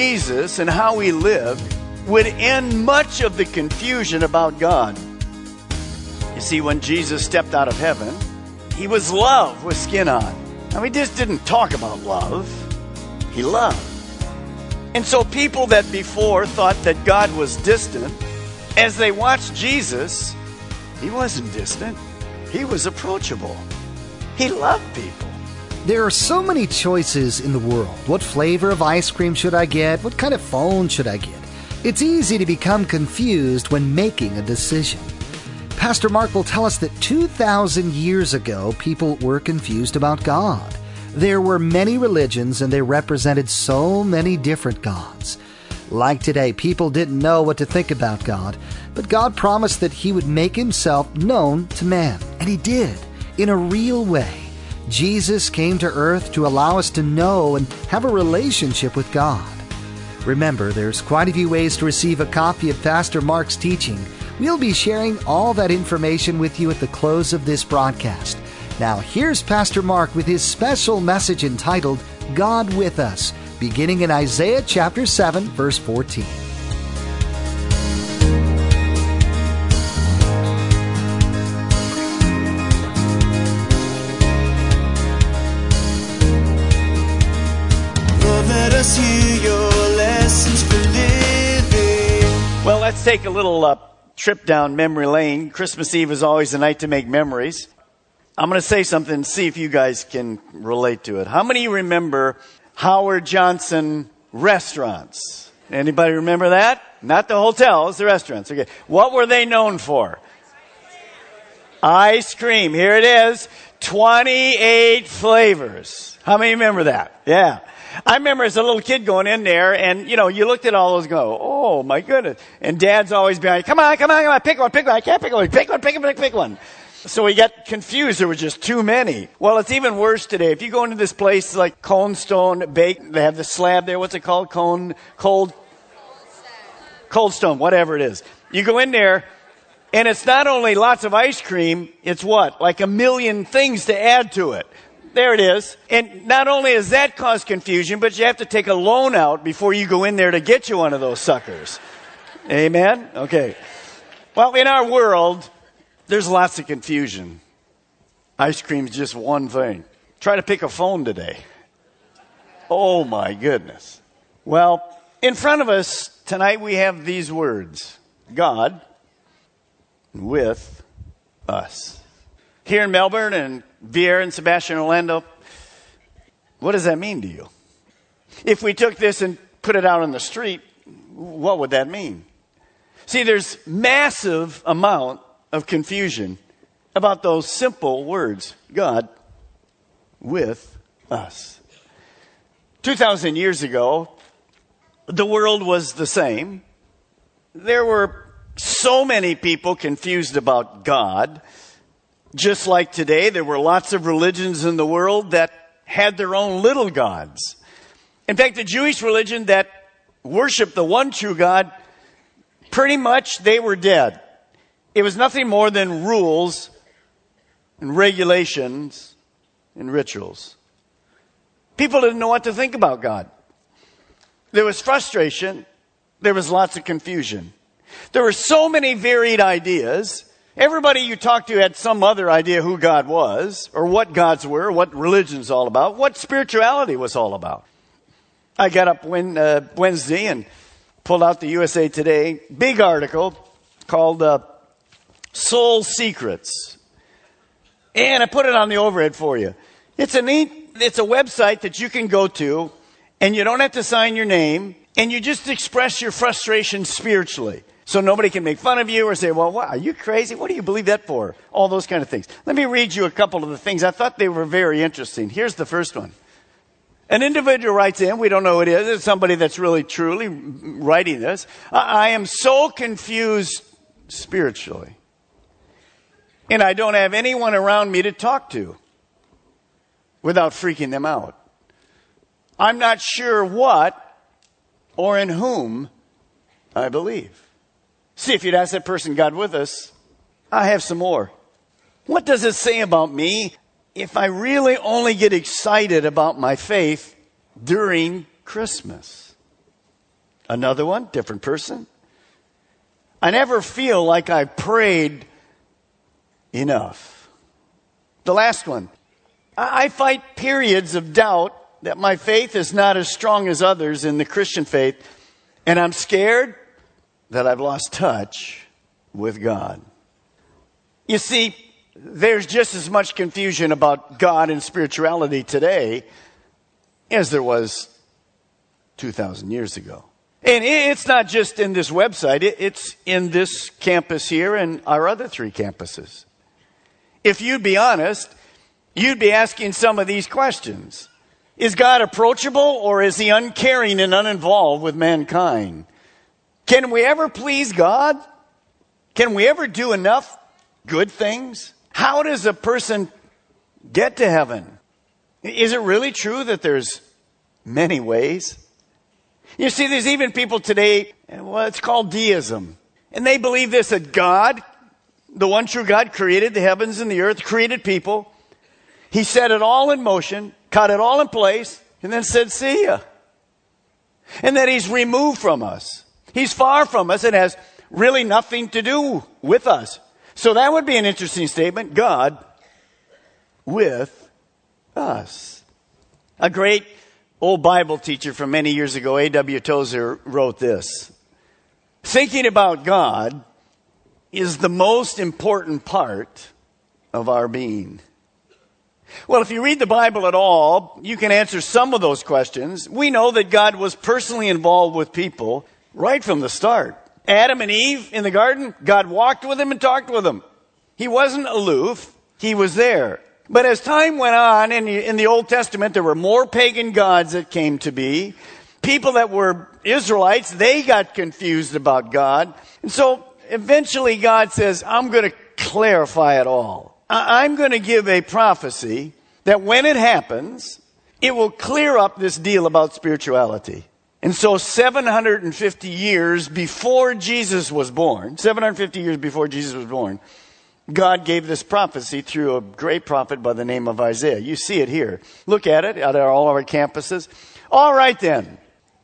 Jesus and how he lived would end much of the confusion about God. You see, when Jesus stepped out of heaven, he was love with skin on. Now, he just didn't talk about love, he loved. And so, people that before thought that God was distant, as they watched Jesus, he wasn't distant, he was approachable. He loved people. There are so many choices in the world. What flavor of ice cream should I get? What kind of phone should I get? It's easy to become confused when making a decision. Pastor Mark will tell us that 2,000 years ago, people were confused about God. There were many religions and they represented so many different gods. Like today, people didn't know what to think about God, but God promised that He would make Himself known to man, and He did, in a real way. Jesus came to earth to allow us to know and have a relationship with God. Remember, there's quite a few ways to receive a copy of Pastor Mark's teaching. We'll be sharing all that information with you at the close of this broadcast. Now, here's Pastor Mark with his special message entitled God with Us, beginning in Isaiah chapter 7, verse 14. Let's take a little uh, trip down memory lane. Christmas Eve is always a night to make memories. I'm going to say something and see if you guys can relate to it. How many remember Howard Johnson restaurants? Anybody remember that? Not the hotels, the restaurants. Okay. What were they known for? Ice cream. Here it is. 28 flavors. How many remember that? Yeah. I remember as a little kid going in there and, you know, you looked at all those and go, oh my goodness. And dad's always behind, come on, come on, come on, pick one, pick one. I can't pick one. Pick one, pick one, pick one. So we got confused. There were just too many. Well, it's even worse today. If you go into this place like Cone Stone Bake, they have the slab there. What's it called? Cone, cold, Cold Stone, whatever it is. You go in there, and it's not only lots of ice cream, it's what? Like a million things to add to it. There it is. And not only does that cause confusion, but you have to take a loan out before you go in there to get you one of those suckers. Amen? Okay. Well, in our world, there's lots of confusion. Ice cream's just one thing. Try to pick a phone today. Oh my goodness. Well, in front of us tonight we have these words God with us. Here in Melbourne and Viera and Sebastian Orlando, what does that mean to you? If we took this and put it out on the street, what would that mean? See, there's massive amount of confusion about those simple words God with us. 2,000 years ago, the world was the same. There were so many people confused about God. Just like today, there were lots of religions in the world that had their own little gods. In fact, the Jewish religion that worshiped the one true God, pretty much they were dead. It was nothing more than rules and regulations and rituals. People didn't know what to think about God. There was frustration. There was lots of confusion. There were so many varied ideas. Everybody you talked to had some other idea who God was, or what gods were, what religion's all about, what spirituality was all about. I got up when, uh, Wednesday and pulled out the USA Today big article called uh, Soul Secrets. And I put it on the overhead for you. It's a neat, it's a website that you can go to and you don't have to sign your name, and you just express your frustration spiritually. So nobody can make fun of you or say, well, wow, are you crazy? What do you believe that for? All those kind of things. Let me read you a couple of the things. I thought they were very interesting. Here's the first one. An individual writes in, we don't know who it is, it's somebody that's really truly writing this. I am so confused spiritually. And I don't have anyone around me to talk to without freaking them out. I'm not sure what or in whom I believe. See, if you'd ask that person, God with us, I have some more. What does it say about me if I really only get excited about my faith during Christmas? Another one, different person. I never feel like I prayed enough. The last one. I fight periods of doubt that my faith is not as strong as others in the Christian faith, and I'm scared that I've lost touch with God. You see, there's just as much confusion about God and spirituality today as there was 2,000 years ago. And it's not just in this website, it's in this campus here and our other three campuses. If you'd be honest, you'd be asking some of these questions. Is God approachable or is he uncaring and uninvolved with mankind? Can we ever please God? Can we ever do enough good things? How does a person get to heaven? Is it really true that there's many ways? You see, there's even people today, well, it's called deism. And they believe this that God, the one true God, created the heavens and the earth, created people. He set it all in motion, cut it all in place, and then said, see ya. And that He's removed from us. He's far from us and has really nothing to do with us. So that would be an interesting statement. God with us. A great old Bible teacher from many years ago, A.W. Tozer, wrote this. Thinking about God is the most important part of our being. Well, if you read the Bible at all, you can answer some of those questions. We know that God was personally involved with people Right from the start. Adam and Eve in the garden, God walked with them and talked with them. He wasn't aloof. He was there. But as time went on in in the Old Testament, there were more pagan gods that came to be. People that were Israelites, they got confused about God. And so eventually God says, I'm going to clarify it all. I'm going to give a prophecy that when it happens, it will clear up this deal about spirituality. And so 750 years before Jesus was born, 750 years before Jesus was born, God gave this prophecy through a great prophet by the name of Isaiah. You see it here. Look at it at all our campuses. All right then.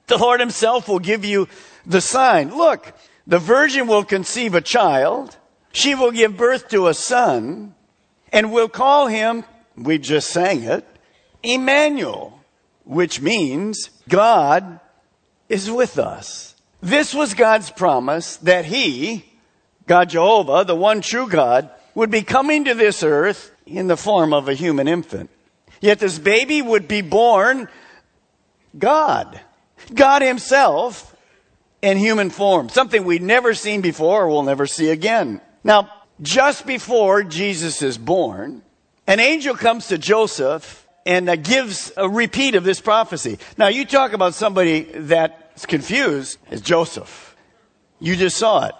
The Lord himself will give you the sign. Look, the virgin will conceive a child. She will give birth to a son and we'll call him, we just sang it, Emmanuel, which means God is with us. This was God's promise that He, God Jehovah, the one true God, would be coming to this earth in the form of a human infant. Yet this baby would be born God. God Himself in human form. Something we'd never seen before or will never see again. Now, just before Jesus is born, an angel comes to Joseph and uh, gives a repeat of this prophecy. Now, you talk about somebody that's confused as Joseph. You just saw it.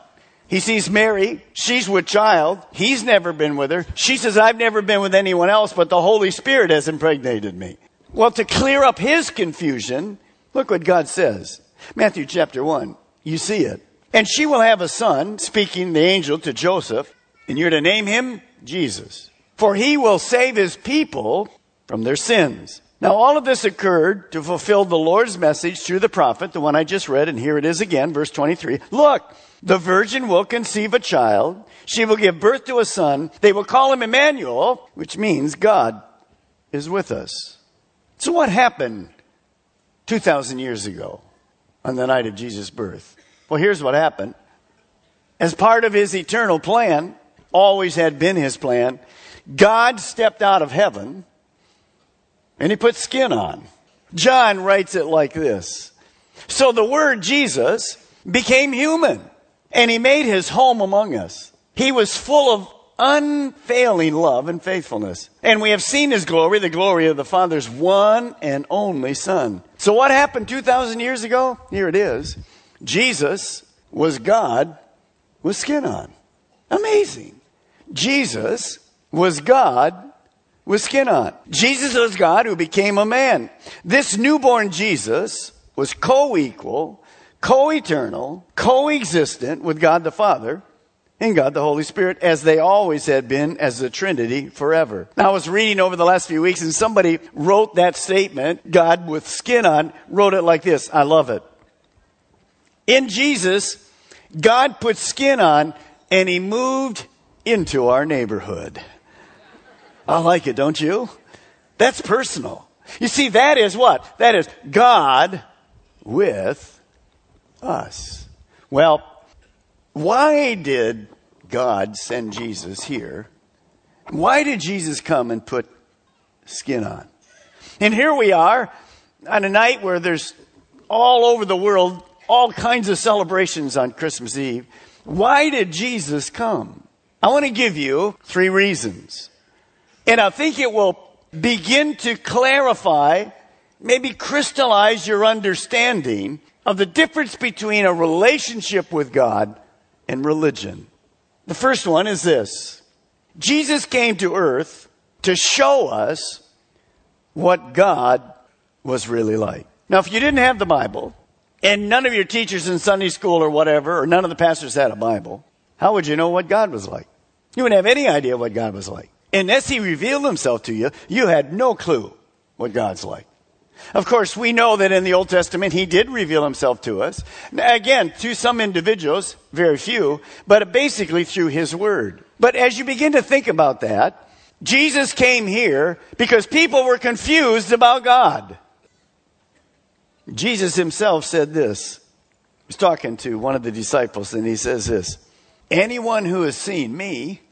He sees Mary. She's with child. He's never been with her. She says, I've never been with anyone else, but the Holy Spirit has impregnated me. Well, to clear up his confusion, look what God says. Matthew chapter 1. You see it. And she will have a son, speaking the angel to Joseph, and you're to name him Jesus. For he will save his people from their sins. Now, all of this occurred to fulfill the Lord's message through the prophet, the one I just read, and here it is again, verse 23. Look, the virgin will conceive a child. She will give birth to a son. They will call him Emmanuel, which means God is with us. So what happened 2,000 years ago on the night of Jesus' birth? Well, here's what happened. As part of his eternal plan, always had been his plan, God stepped out of heaven and he put skin on. John writes it like this. So the word Jesus became human and he made his home among us. He was full of unfailing love and faithfulness. And we have seen his glory, the glory of the Father's one and only Son. So what happened 2,000 years ago? Here it is. Jesus was God with skin on. Amazing. Jesus was God with skin on. Jesus was God who became a man. This newborn Jesus was co-equal, co-eternal, co-existent with God the Father and God the Holy Spirit as they always had been as the Trinity forever. Now I was reading over the last few weeks and somebody wrote that statement, God with skin on, wrote it like this. I love it. In Jesus, God put skin on and he moved into our neighborhood. I like it, don't you? That's personal. You see, that is what? That is God with us. Well, why did God send Jesus here? Why did Jesus come and put skin on? And here we are on a night where there's all over the world all kinds of celebrations on Christmas Eve. Why did Jesus come? I want to give you three reasons. And I think it will begin to clarify, maybe crystallize your understanding of the difference between a relationship with God and religion. The first one is this. Jesus came to earth to show us what God was really like. Now, if you didn't have the Bible, and none of your teachers in Sunday school or whatever, or none of the pastors had a Bible, how would you know what God was like? You wouldn't have any idea what God was like. Unless He revealed Himself to you, you had no clue what God's like. Of course, we know that in the Old Testament, He did reveal Himself to us. Again, to some individuals, very few, but basically through His Word. But as you begin to think about that, Jesus came here because people were confused about God. Jesus himself said this. He's talking to one of the disciples and he says this Anyone who has seen me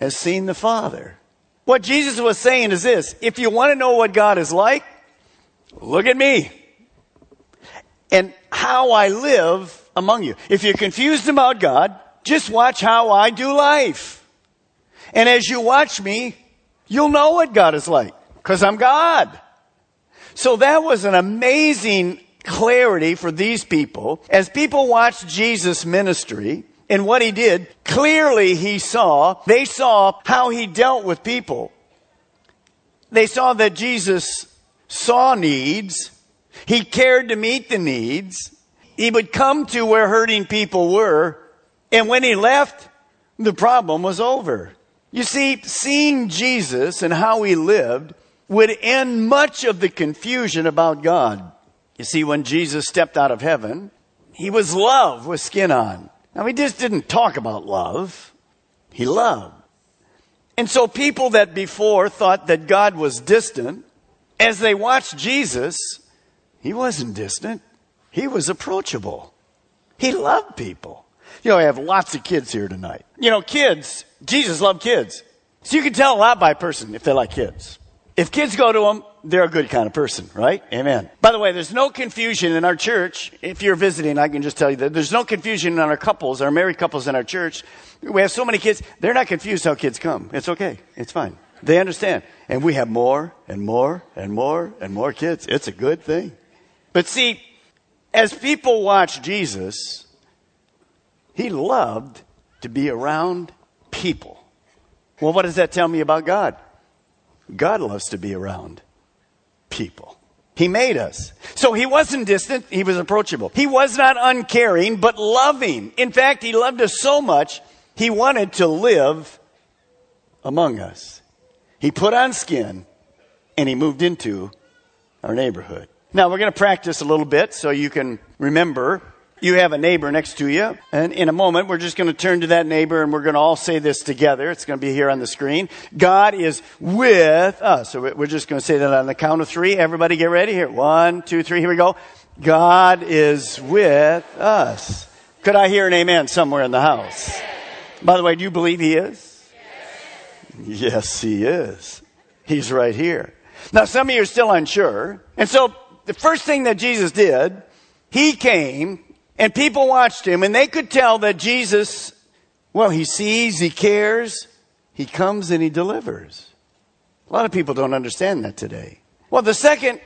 has seen the Father. What Jesus was saying is this if you want to know what God is like, look at me and how I live among you. If you're confused about God, just watch how I do life. And as you watch me, you'll know what God is like because I'm God. So that was an amazing clarity for these people. As people watched Jesus' ministry and what he did, clearly he saw, they saw how he dealt with people. They saw that Jesus saw needs. He cared to meet the needs. He would come to where hurting people were. And when he left, the problem was over. You see, seeing Jesus and how he lived would end much of the confusion about God. You see, when Jesus stepped out of heaven, he was love with skin on. Now, he just didn't talk about love. He loved. And so people that before thought that God was distant, as they watched Jesus, he wasn't distant. He was approachable. He loved people. You know, I have lots of kids here tonight. You know, kids, Jesus loved kids. So you can tell a lot by a person if they like kids. If kids go to them, they're a good kind of person, right? Amen. By the way, there's no confusion in our church. If you're visiting, I can just tell you that there's no confusion in our couples, our married couples in our church. We have so many kids, they're not confused how kids come. It's okay. It's fine. They understand. And we have more and more and more and more kids. It's a good thing. But see, as people watch Jesus, he loved to be around people. Well, what does that tell me about God? God loves to be around people. He made us. So he wasn't distant, he was approachable. He was not uncaring, but loving. In fact, he loved us so much, he wanted to live among us. He put on skin and he moved into our neighborhood. Now we're going to practice a little bit so you can remember you have a neighbor next to you. And in a moment, we're just going to turn to that neighbor and we're going to all say this together. It's going to be here on the screen. God is with us. So we're just going to say that on the count of three. Everybody get ready here. One, two, three. Here we go. God is with us. Could I hear an amen somewhere in the house? By the way, do you believe he is? Yes, he is. He's right here. Now, some of you are still unsure. And so, the first thing that Jesus did, he came and people watched him and they could tell that Jesus, well, he sees, he cares, he comes and he delivers. A lot of people don't understand that today. Well, the second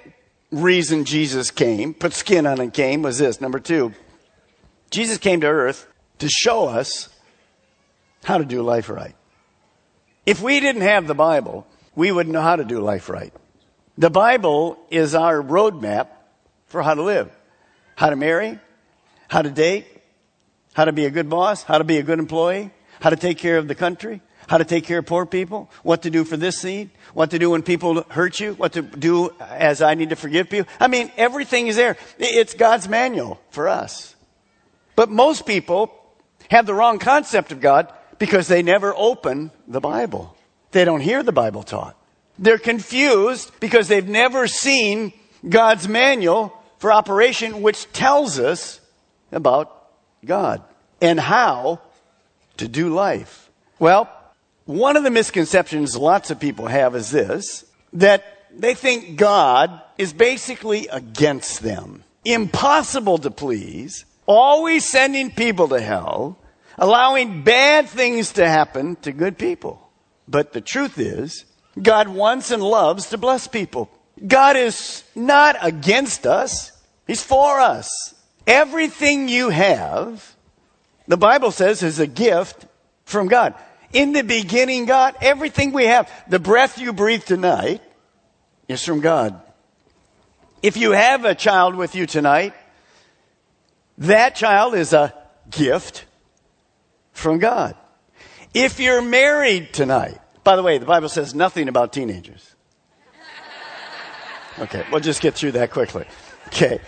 reason Jesus came, put skin on and came, was this. Number two, Jesus came to earth to show us how to do life right. If we didn't have the Bible, we wouldn't know how to do life right. The Bible is our roadmap for how to live, how to marry, how to date, how to be a good boss, how to be a good employee, how to take care of the country, how to take care of poor people, what to do for this seed, what to do when people hurt you, what to do as I need to forgive people. I mean, everything is there. It's God's manual for us. But most people have the wrong concept of God because they never open the Bible. They don't hear the Bible taught. They're confused because they've never seen God's manual for operation, which tells us about God and how to do life. Well, one of the misconceptions lots of people have is this that they think God is basically against them, impossible to please, always sending people to hell, allowing bad things to happen to good people. But the truth is, God wants and loves to bless people. God is not against us, He's for us. Everything you have, the Bible says, is a gift from God. In the beginning, God, everything we have, the breath you breathe tonight is from God. If you have a child with you tonight, that child is a gift from God. If you're married tonight, by the way, the Bible says nothing about teenagers. Okay, we'll just get through that quickly. Okay.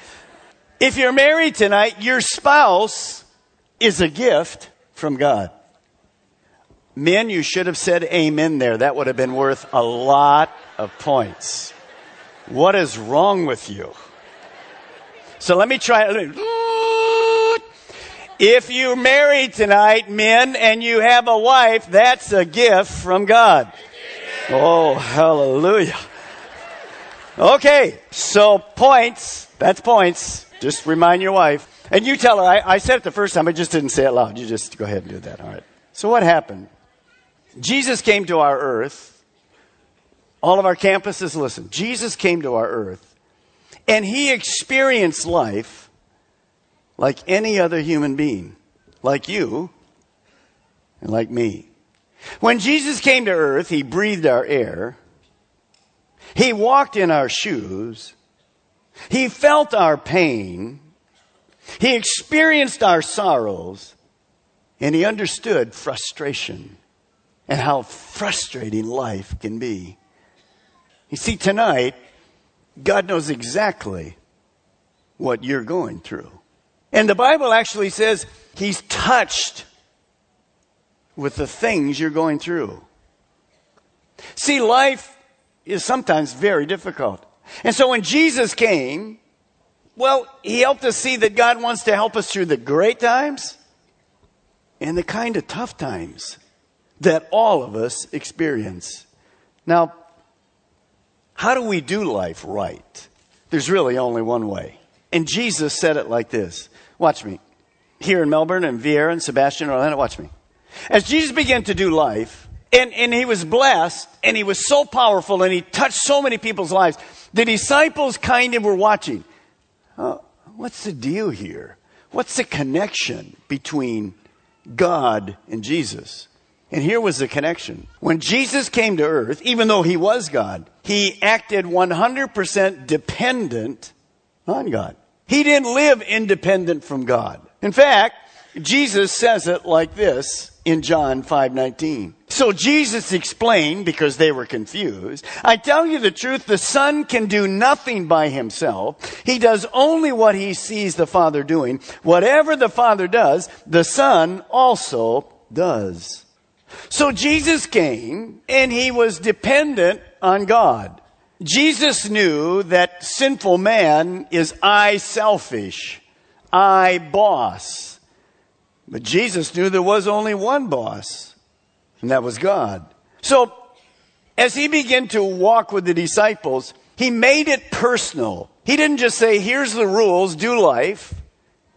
If you're married tonight, your spouse is a gift from God. Men, you should have said amen there. That would have been worth a lot of points. What is wrong with you? So let me try. If you're married tonight, men, and you have a wife, that's a gift from God. Oh, hallelujah. Okay, so points. That's points. Just remind your wife. And you tell her, I, I said it the first time, I just didn't say it loud. You just go ahead and do that. All right. So what happened? Jesus came to our earth. All of our campuses, listen. Jesus came to our earth and he experienced life like any other human being, like you and like me. When Jesus came to earth, he breathed our air. He walked in our shoes. He felt our pain. He experienced our sorrows. And he understood frustration and how frustrating life can be. You see, tonight, God knows exactly what you're going through. And the Bible actually says He's touched with the things you're going through. See, life is sometimes very difficult. And so when Jesus came, well, He helped us see that God wants to help us through the great times and the kind of tough times that all of us experience. Now, how do we do life right? There's really only one way. And Jesus said it like this. Watch me. Here in Melbourne and Viera and Sebastian, Orlando, watch me. As Jesus began to do life, and, and he was blessed, and he was so powerful, and he touched so many people's lives, the disciples kind of were watching. Oh, what's the deal here? What's the connection between God and Jesus? And here was the connection. When Jesus came to earth, even though he was God, he acted 100% dependent on God. He didn't live independent from God. In fact, Jesus says it like this in John 5:19. So Jesus explained because they were confused, I tell you the truth, the son can do nothing by himself. He does only what he sees the father doing. Whatever the father does, the son also does. So Jesus came and he was dependent on God. Jesus knew that sinful man is I selfish, I boss. But Jesus knew there was only one boss, and that was God. So As he began to walk with the disciples, he made it personal. He didn't just say, here's the rules, do life.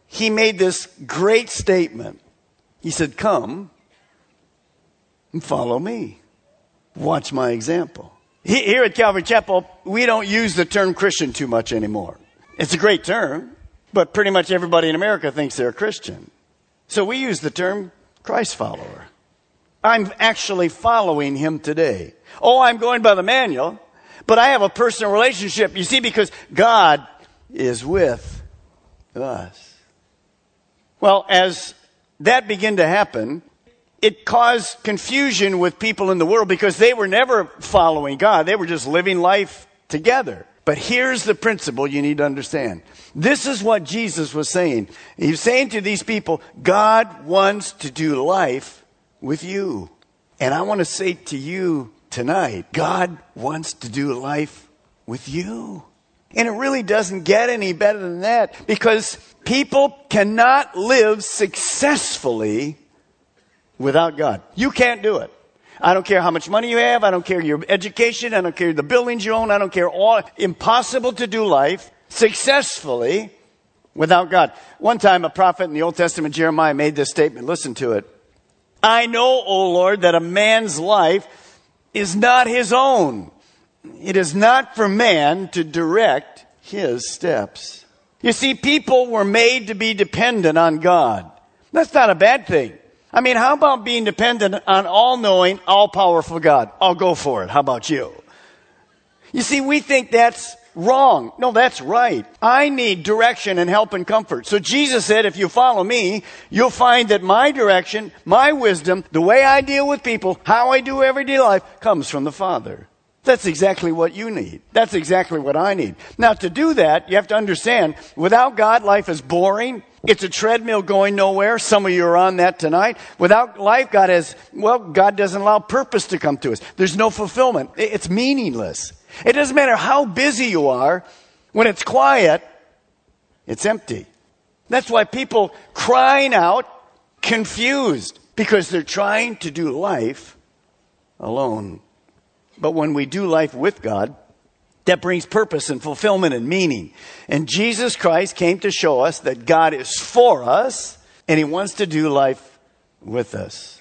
He made this great statement. He said, come and follow me. Watch my example. Here at Calvary Chapel, we don't use the term Christian too much anymore. It's a great term, but pretty much everybody in America thinks they're a Christian. So we use the term Christ follower. I'm actually following him today. Oh, I'm going by the manual, but I have a personal relationship. You see, because God is with us. Well, as that began to happen, it caused confusion with people in the world because they were never following God. They were just living life together. But here's the principle you need to understand. This is what Jesus was saying. He was saying to these people, God wants to do life with you. And I want to say to you tonight, God wants to do life with you. And it really doesn't get any better than that because people cannot live successfully without God. You can't do it. I don't care how much money you have. I don't care your education. I don't care the buildings you own. I don't care all. Impossible to do life successfully without God. One time a prophet in the Old Testament, Jeremiah, made this statement. Listen to it. I know, O Lord, that a man's life is not his own. It is not for man to direct his steps. You see, people were made to be dependent on God. That's not a bad thing. I mean, how about being dependent on all knowing, all powerful God? I'll go for it. How about you? You see, we think that's wrong. No, that's right. I need direction and help and comfort. So Jesus said, if you follow me, you'll find that my direction, my wisdom, the way I deal with people, how I do everyday life comes from the Father. That's exactly what you need. That's exactly what I need. Now, to do that, you have to understand, without God, life is boring. It's a treadmill going nowhere. Some of you are on that tonight. Without life, God has, well, God doesn't allow purpose to come to us. There's no fulfillment. It's meaningless. It doesn't matter how busy you are. When it's quiet, it's empty. That's why people crying out, confused, because they're trying to do life alone. But when we do life with God, that brings purpose and fulfillment and meaning. And Jesus Christ came to show us that God is for us and He wants to do life with us.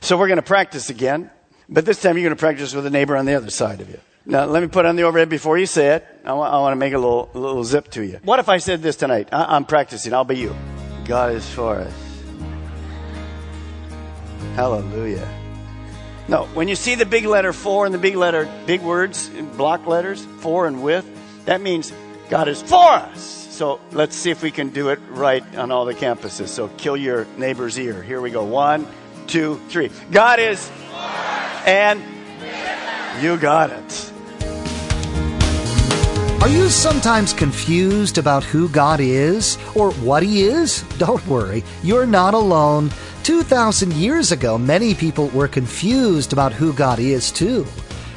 So we're going to practice again, but this time you're going to practice with a neighbor on the other side of you. Now, let me put on the overhead before you say it. I want, I want to make a little, little zip to you. What if I said this tonight? I, I'm practicing. I'll be you. God is for us. Hallelujah. No, when you see the big letter for and the big letter, big words, block letters, for and with, that means God is for us. So let's see if we can do it right on all the campuses. So kill your neighbor's ear. Here we go. One, two, three. God is and you got it. Are you sometimes confused about who God is or what He is? Don't worry, you're not alone. 2,000 years ago, many people were confused about who God is, too.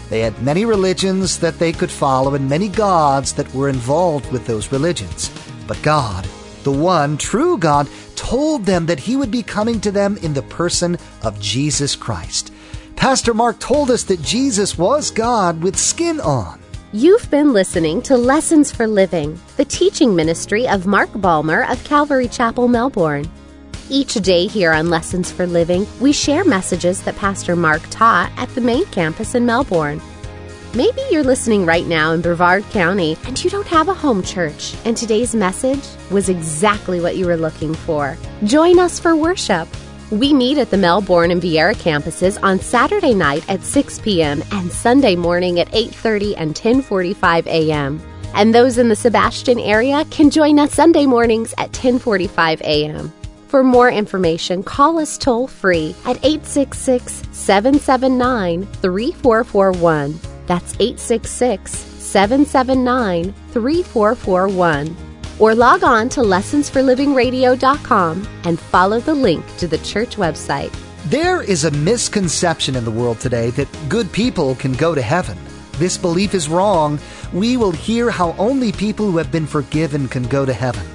They had many religions that they could follow and many gods that were involved with those religions. But God, the one true God, told them that He would be coming to them in the person of Jesus Christ. Pastor Mark told us that Jesus was God with skin on. You've been listening to Lessons for Living, the teaching ministry of Mark Balmer of Calvary Chapel, Melbourne. Each day here on Lessons for Living, we share messages that Pastor Mark taught at the main campus in Melbourne. Maybe you're listening right now in Brevard County and you don't have a home church, and today's message was exactly what you were looking for. Join us for worship. We meet at the Melbourne and Viera campuses on Saturday night at 6 p.m. and Sunday morning at 8:30 and 10:45 a.m. And those in the Sebastian area can join us Sunday mornings at 10:45 a.m. For more information, call us toll free at 866 779 3441. That's 866 779 3441. Or log on to lessonsforlivingradio.com and follow the link to the church website. There is a misconception in the world today that good people can go to heaven. This belief is wrong. We will hear how only people who have been forgiven can go to heaven.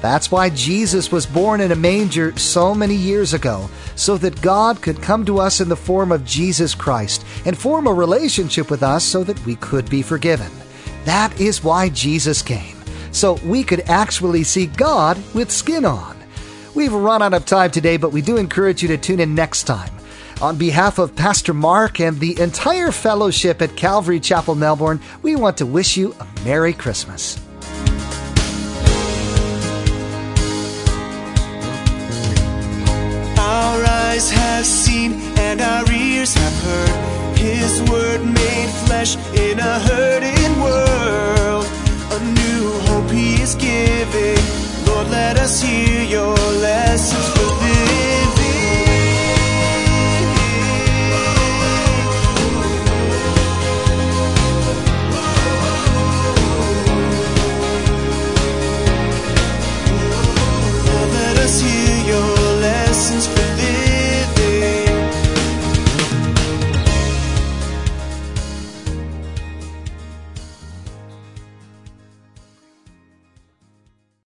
That's why Jesus was born in a manger so many years ago, so that God could come to us in the form of Jesus Christ and form a relationship with us so that we could be forgiven. That is why Jesus came, so we could actually see God with skin on. We've run out of time today, but we do encourage you to tune in next time. On behalf of Pastor Mark and the entire fellowship at Calvary Chapel, Melbourne, we want to wish you a Merry Christmas. Eyes have seen and our ears have heard His word made flesh in a hurting world. A new hope He is giving. Lord, let us hear your